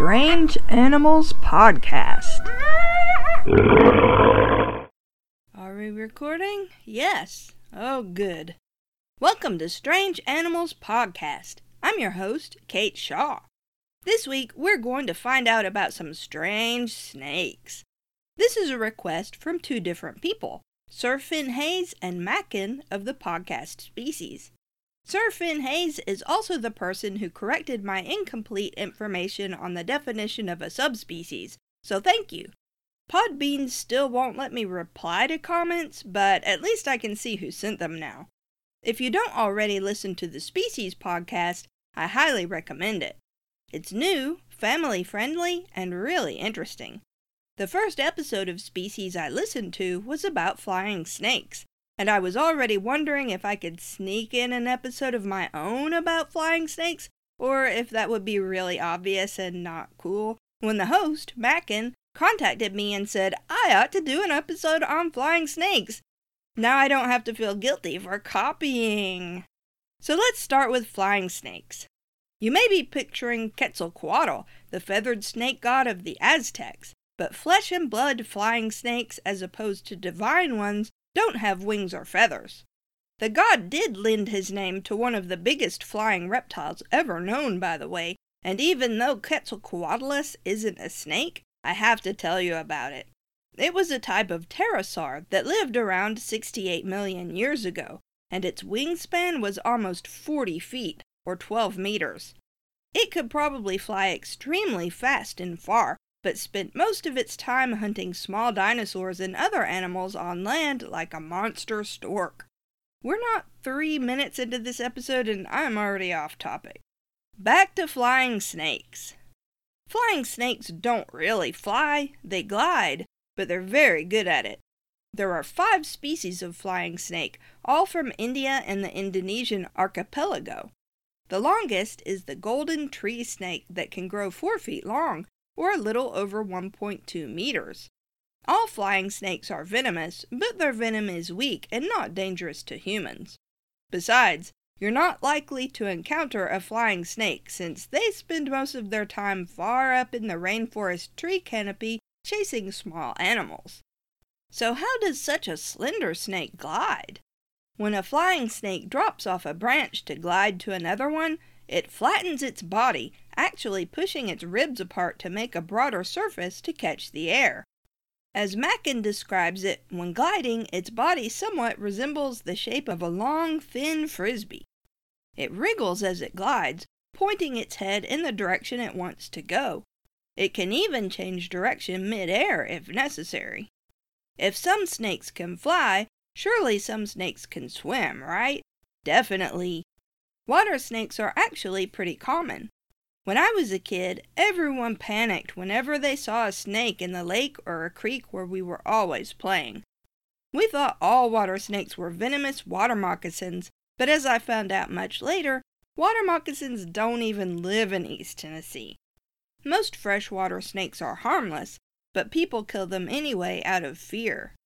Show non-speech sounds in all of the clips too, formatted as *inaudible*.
Strange Animals Podcast. Are we recording? Yes. Oh, good. Welcome to Strange Animals Podcast. I'm your host, Kate Shaw. This week, we're going to find out about some strange snakes. This is a request from two different people, Sir Finn Hayes and Mackin of the podcast Species. Sir Finn Hayes is also the person who corrected my incomplete information on the definition of a subspecies, so thank you. Podbean still won't let me reply to comments, but at least I can see who sent them now. If you don't already listen to the Species podcast, I highly recommend it. It's new, family friendly, and really interesting. The first episode of Species I listened to was about flying snakes, and I was already wondering if I could sneak in an episode of my own about flying snakes, or if that would be really obvious and not cool, when the host, Mackin, contacted me and said I ought to do an episode on flying snakes. Now I don't have to feel guilty for copying. So let's start with flying snakes. You may be picturing Quetzalcoatl, the feathered snake god of the Aztecs, but flesh and blood flying snakes, as opposed to divine ones, don't have wings or feathers. The god did lend his name to one of the biggest flying reptiles ever known, by the way, and even though Quetzalcoatlus isn't a snake, I have to tell you about it. It was a type of pterosaur that lived around 68 million years ago, and its wingspan was almost 40 feet, or 12 meters. It could probably fly extremely fast and far, but spent most of its time hunting small dinosaurs and other animals on land like a monster stork. We're not three minutes into this episode and I'm already off topic. Back to flying snakes. Flying snakes don't really fly, they glide, but they're very good at it. There are five species of flying snake, all from India and the Indonesian archipelago. The longest is the golden tree snake that can grow four feet long or a little over 1.2 meters. All flying snakes are venomous, but their venom is weak and not dangerous to humans. Besides, you're not likely to encounter a flying snake since they spend most of their time far up in the rainforest tree canopy chasing small animals. So, how does such a slender snake glide? When a flying snake drops off a branch to glide to another one, it flattens its body, actually pushing its ribs apart to make a broader surface to catch the air. As Mackin describes it, when gliding, its body somewhat resembles the shape of a long, thin frisbee. It wriggles as it glides, pointing its head in the direction it wants to go. It can even change direction mid-air if necessary. If some snakes can fly, surely some snakes can swim, right? Definitely. Water snakes are actually pretty common. When I was a kid, everyone panicked whenever they saw a snake in the lake or a creek where we were always playing. We thought all water snakes were venomous water moccasins, but as I found out much later, water moccasins don't even live in East Tennessee. Most freshwater snakes are harmless, but people kill them anyway out of fear.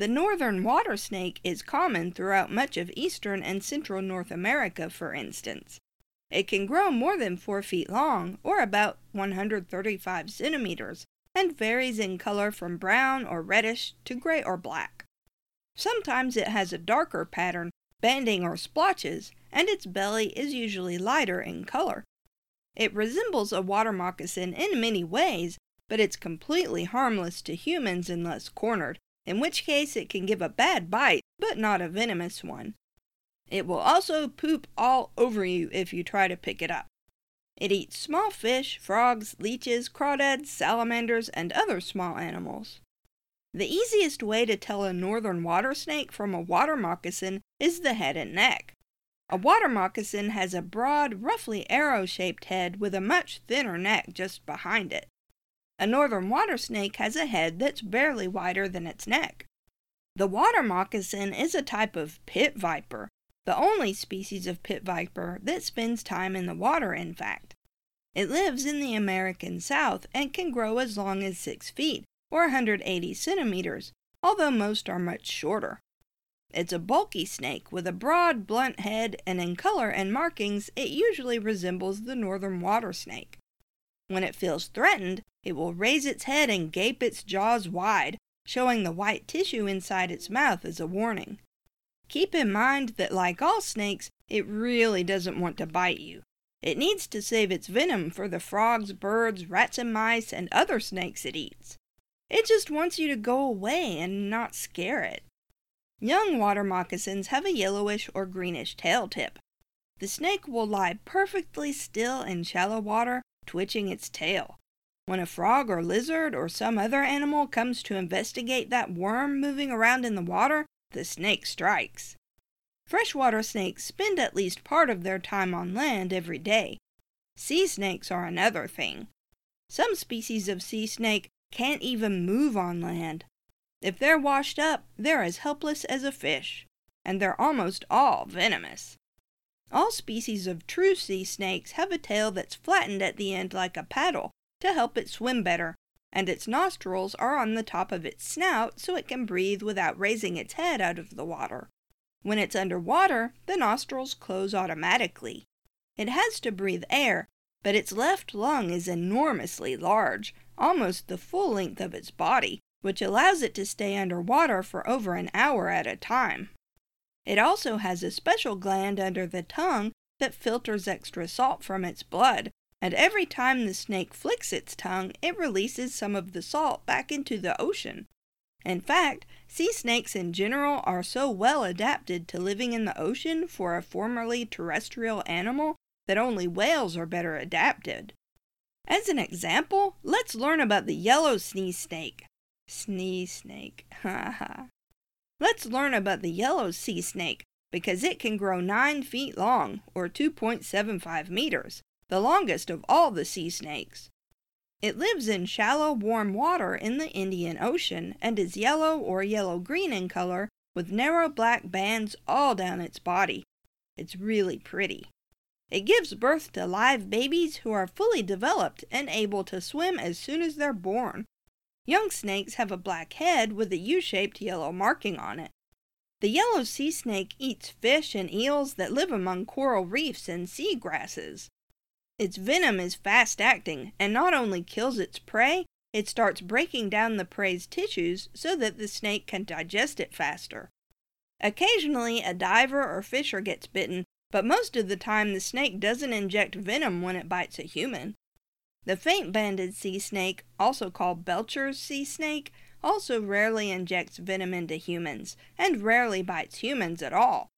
The northern water snake is common throughout much of eastern and central North America, for instance. It can grow more than 4 feet long, or about 135 centimeters, and varies in color from brown or reddish to gray or black. Sometimes it has a darker pattern, banding or splotches, and its belly is usually lighter in color. It resembles a water moccasin in many ways, but it's completely harmless to humans unless cornered, in which case it can give a bad bite, but not a venomous one. It will also poop all over you if you try to pick it up. It eats small fish, frogs, leeches, crawdads, salamanders, and other small animals. The easiest way to tell a northern water snake from a water moccasin is the head and neck. A water moccasin has a broad, roughly arrow shaped head with a much thinner neck just behind it. A northern water snake has a head that's barely wider than its neck. The water moccasin is a type of pit viper, the only species of pit viper that spends time in the water, in fact. It lives in the American South and can grow as long as 6 feet, or 180 centimeters, although most are much shorter. It's a bulky snake with a broad, blunt head, and in color and markings, it usually resembles the northern water snake. When it feels threatened, it will raise its head and gape its jaws wide, showing the white tissue inside its mouth as a warning. Keep in mind that, like all snakes, it really doesn't want to bite you. It needs to save its venom for the frogs, birds, rats, and mice, and other snakes it eats. It just wants you to go away and not scare it. Young water moccasins have a yellowish or greenish tail tip. The snake will lie perfectly still in shallow water, twitching its tail. When a frog or lizard or some other animal comes to investigate that worm moving around in the water, the snake strikes. Freshwater snakes spend at least part of their time on land every day. Sea snakes are another thing. Some species of sea snake can't even move on land. If they're washed up, they're as helpless as a fish, and they're almost all venomous. All species of true sea snakes have a tail that's flattened at the end like a paddle to help it swim better, and its nostrils are on the top of its snout so it can breathe without raising its head out of the water. When it's underwater, the nostrils close automatically. It has to breathe air, but its left lung is enormously large, almost the full length of its body, which allows it to stay underwater for over an hour at a time. It also has a special gland under the tongue that filters extra salt from its blood, and every time the snake flicks its tongue, it releases some of the salt back into the ocean. In fact, sea snakes in general are so well adapted to living in the ocean for a formerly terrestrial animal that only whales are better adapted. As an example, let's learn about the yellow sneeze snake. Sneeze snake, *laughs* haha. Let's learn about the yellow sea snake because it can grow 9 feet long, or 2.75 meters, the longest of all the sea snakes. It lives in shallow, warm water in the Indian Ocean and is yellow or yellow green in color with narrow black bands all down its body. It's really pretty. It gives birth to live babies who are fully developed and able to swim as soon as they're born. Young snakes have a black head with a U-shaped yellow marking on it. The yellow sea snake eats fish and eels that live among coral reefs and sea grasses. Its venom is fast acting and not only kills its prey, it starts breaking down the prey's tissues so that the snake can digest it faster. Occasionally, a diver or fisher gets bitten, but most of the time the snake doesn't inject venom when it bites a human. The faint banded sea snake, also called Belcher's sea snake, also rarely injects venom into humans, and rarely bites humans at all.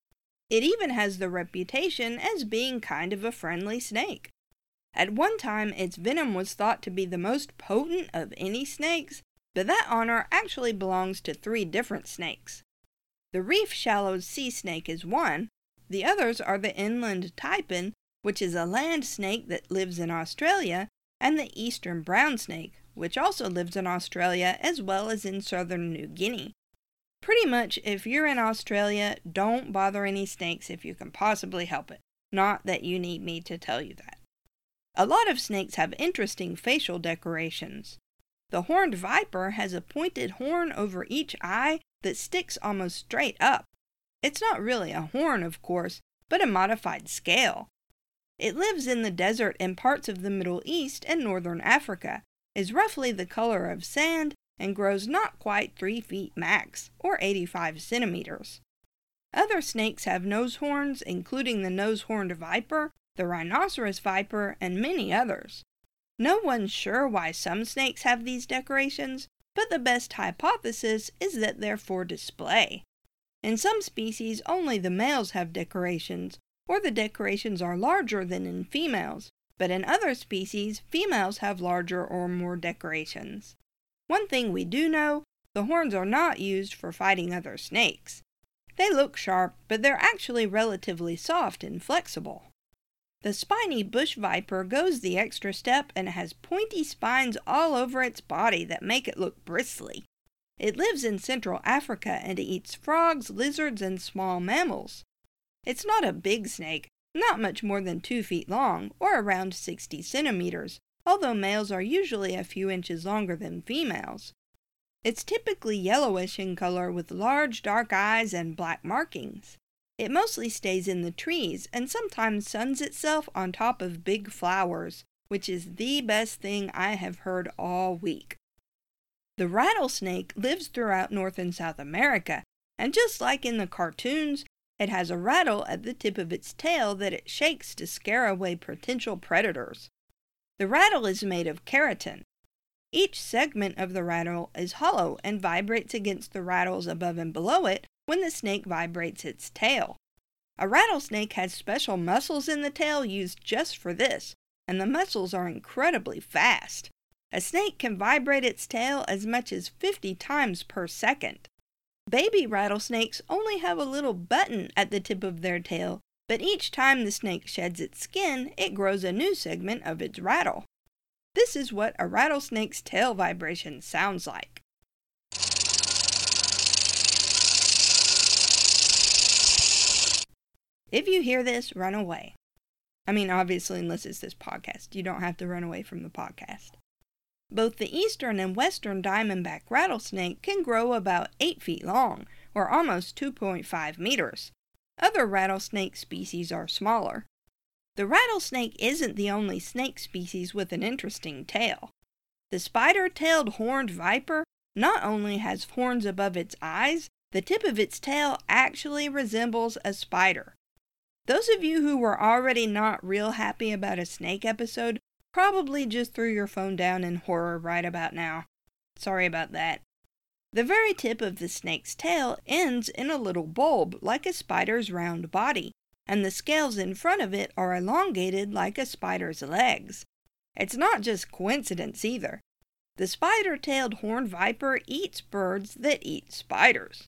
It even has the reputation as being kind of a friendly snake. At one time, its venom was thought to be the most potent of any snakes, but that honor actually belongs to three different snakes. The reef shallow sea snake is one, the others are the inland taipan, which is a land snake that lives in Australia, and the eastern brown snake, which also lives in Australia as well as in southern New Guinea. Pretty much, if you're in Australia, don't bother any snakes if you can possibly help it. Not that you need me to tell you that. A lot of snakes have interesting facial decorations. The horned viper has a pointed horn over each eye that sticks almost straight up. It's not really a horn, of course, but a modified scale. It lives in the desert in parts of the Middle East and northern Africa, is roughly the color of sand, and grows not quite 3 feet max, or 85 centimeters. Other snakes have nose horns, including the nose horned viper, the rhinoceros viper, and many others. No one's sure why some snakes have these decorations, but the best hypothesis is that they're for display. In some species, only the males have decorations, or the decorations are larger than in females, but in other species, females have larger or more decorations. One thing we do know the horns are not used for fighting other snakes. They look sharp, but they're actually relatively soft and flexible. The spiny bush viper goes the extra step and has pointy spines all over its body that make it look bristly. It lives in Central Africa and eats frogs, lizards, and small mammals. It's not a big snake, not much more than two feet long, or around 60 centimeters, although males are usually a few inches longer than females. It's typically yellowish in color with large dark eyes and black markings. It mostly stays in the trees and sometimes suns itself on top of big flowers, which is the best thing I have heard all week. The rattlesnake lives throughout North and South America, and just like in the cartoons, it has a rattle at the tip of its tail that it shakes to scare away potential predators. The rattle is made of keratin. Each segment of the rattle is hollow and vibrates against the rattles above and below it when the snake vibrates its tail. A rattlesnake has special muscles in the tail used just for this, and the muscles are incredibly fast. A snake can vibrate its tail as much as 50 times per second. Baby rattlesnakes only have a little button at the tip of their tail, but each time the snake sheds its skin, it grows a new segment of its rattle. This is what a rattlesnake's tail vibration sounds like. If you hear this, run away. I mean, obviously, unless it's this podcast, you don't have to run away from the podcast. Both the eastern and western diamondback rattlesnake can grow about 8 feet long, or almost 2.5 meters. Other rattlesnake species are smaller. The rattlesnake isn't the only snake species with an interesting tail. The spider tailed horned viper not only has horns above its eyes, the tip of its tail actually resembles a spider. Those of you who were already not real happy about a snake episode Probably just threw your phone down in horror right about now. Sorry about that. The very tip of the snake's tail ends in a little bulb like a spider's round body, and the scales in front of it are elongated like a spider's legs. It's not just coincidence either. The spider tailed horned viper eats birds that eat spiders.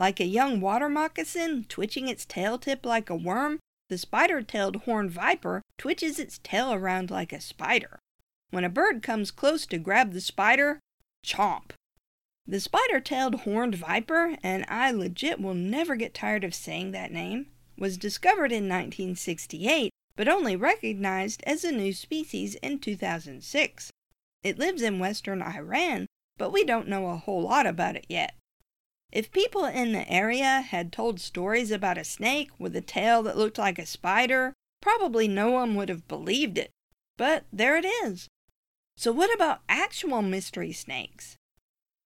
Like a young water moccasin twitching its tail tip like a worm, the spider tailed horned viper twitches its tail around like a spider. When a bird comes close to grab the spider, chomp. The spider tailed horned viper, and I legit will never get tired of saying that name, was discovered in 1968 but only recognized as a new species in 2006. It lives in western Iran, but we don't know a whole lot about it yet. If people in the area had told stories about a snake with a tail that looked like a spider, probably no one would have believed it. But there it is. So, what about actual mystery snakes?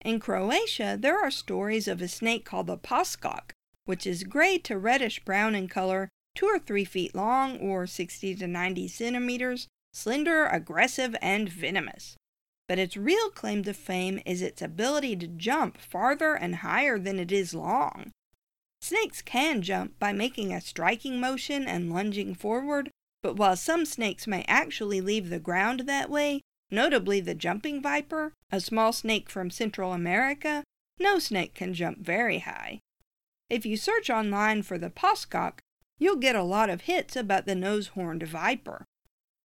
In Croatia, there are stories of a snake called the poskok, which is gray to reddish brown in color, two or three feet long, or 60 to 90 centimeters, slender, aggressive, and venomous but its real claim to fame is its ability to jump farther and higher than it is long. Snakes can jump by making a striking motion and lunging forward, but while some snakes may actually leave the ground that way, notably the jumping viper, a small snake from Central America, no snake can jump very high. If you search online for the poskok, you'll get a lot of hits about the nose horned viper.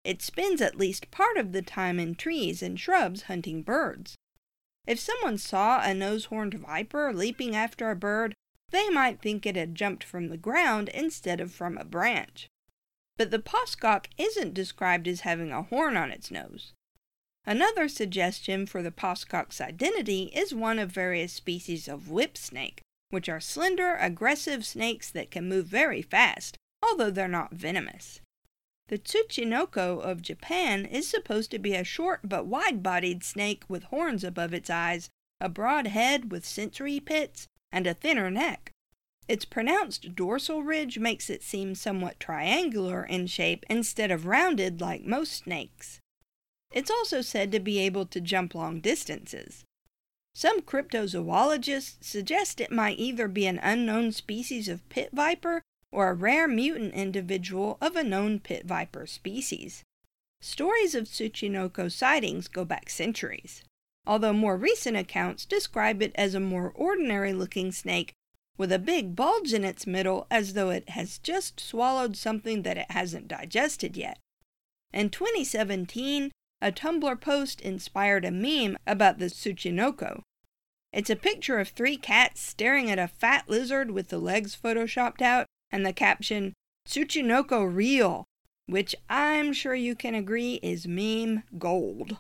It spends at least part of the time in trees and shrubs hunting birds. If someone saw a nose horned viper leaping after a bird, they might think it had jumped from the ground instead of from a branch. But the poskok isn't described as having a horn on its nose. Another suggestion for the poskok's identity is one of various species of whip snake, which are slender, aggressive snakes that can move very fast, although they're not venomous. The Tsuchinoko of Japan is supposed to be a short but wide bodied snake with horns above its eyes, a broad head with sensory pits, and a thinner neck. Its pronounced dorsal ridge makes it seem somewhat triangular in shape instead of rounded like most snakes. It's also said to be able to jump long distances. Some cryptozoologists suggest it might either be an unknown species of pit viper or a rare mutant individual of a known pit viper species. Stories of Tsuchinoko sightings go back centuries, although more recent accounts describe it as a more ordinary looking snake with a big bulge in its middle as though it has just swallowed something that it hasn't digested yet. In 2017, a Tumblr post inspired a meme about the Tsuchinoko. It's a picture of three cats staring at a fat lizard with the legs photoshopped out and the caption, Tsuchinoko Real, which I'm sure you can agree is meme gold.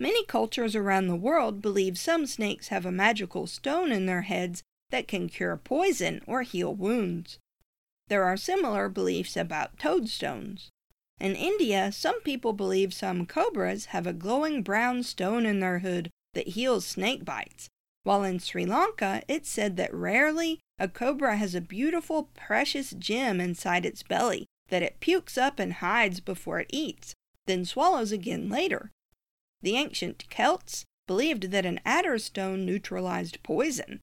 Many cultures around the world believe some snakes have a magical stone in their heads that can cure poison or heal wounds. There are similar beliefs about toadstones. In India, some people believe some cobras have a glowing brown stone in their hood that heals snake bites, while in Sri Lanka it's said that rarely a cobra has a beautiful, precious gem inside its belly that it pukes up and hides before it eats, then swallows again later. The ancient Celts believed that an adder stone neutralized poison,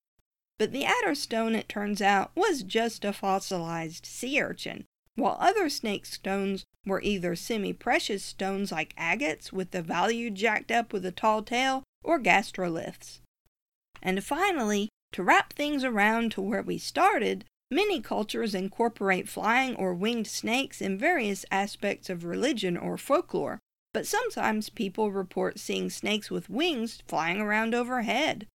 but the adder stone, it turns out, was just a fossilized sea urchin, while other snake stones were either semi precious stones like agates with the value jacked up with a tall tale or gastroliths. And finally, to wrap things around to where we started, many cultures incorporate flying or winged snakes in various aspects of religion or folklore, but sometimes people report seeing snakes with wings flying around overhead.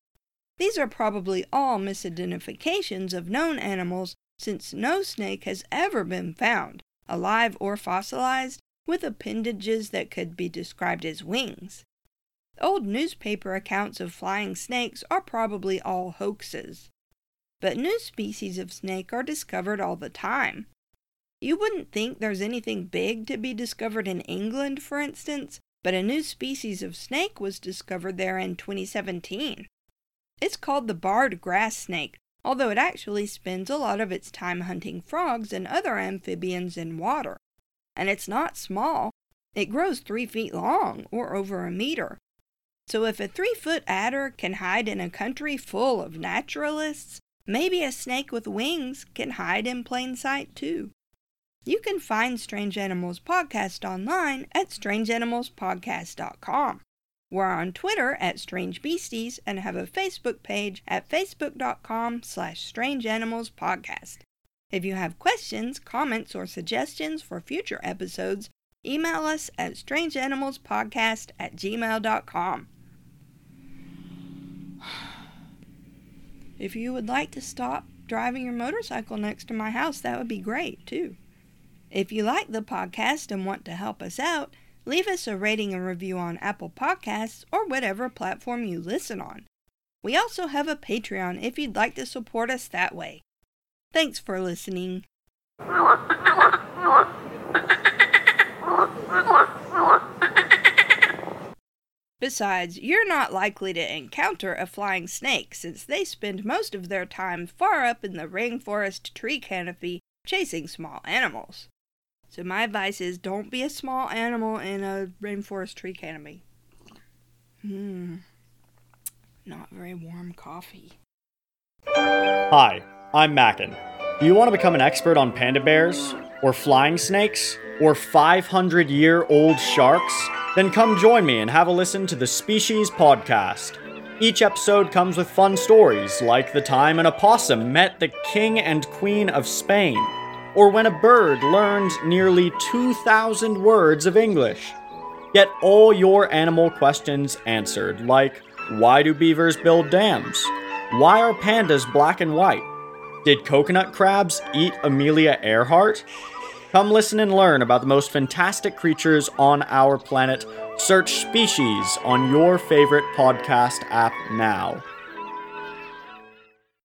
These are probably all misidentifications of known animals since no snake has ever been found, alive or fossilized, with appendages that could be described as wings. Old newspaper accounts of flying snakes are probably all hoaxes. But new species of snake are discovered all the time. You wouldn't think there's anything big to be discovered in England, for instance, but a new species of snake was discovered there in 2017. It's called the barred grass snake, although it actually spends a lot of its time hunting frogs and other amphibians in water. And it's not small. It grows three feet long, or over a meter, so if a three foot adder can hide in a country full of naturalists, maybe a snake with wings can hide in plain sight too. You can find Strange Animals Podcast online at strangeanimalspodcast.com. We're on Twitter at Strange Beasties and have a Facebook page at facebook.com slash strangeanimalspodcast. If you have questions, comments, or suggestions for future episodes, email us at strangeanimalspodcast at gmail.com. If you would like to stop driving your motorcycle next to my house, that would be great too. If you like the podcast and want to help us out, leave us a rating and review on Apple Podcasts or whatever platform you listen on. We also have a Patreon if you'd like to support us that way. Thanks for listening. *laughs* Besides, you're not likely to encounter a flying snake since they spend most of their time far up in the rainforest tree canopy chasing small animals. So my advice is don't be a small animal in a rainforest tree canopy. Hmm. Not very warm coffee. Hi, I'm Mackin. Do you want to become an expert on panda bears? Or flying snakes? Or 500 year old sharks? Then come join me and have a listen to the Species Podcast. Each episode comes with fun stories, like the time an opossum met the King and Queen of Spain, or when a bird learned nearly 2,000 words of English. Get all your animal questions answered, like why do beavers build dams? Why are pandas black and white? Did coconut crabs eat Amelia Earhart? Come listen and learn about the most fantastic creatures on our planet. Search Species on your favorite podcast app now.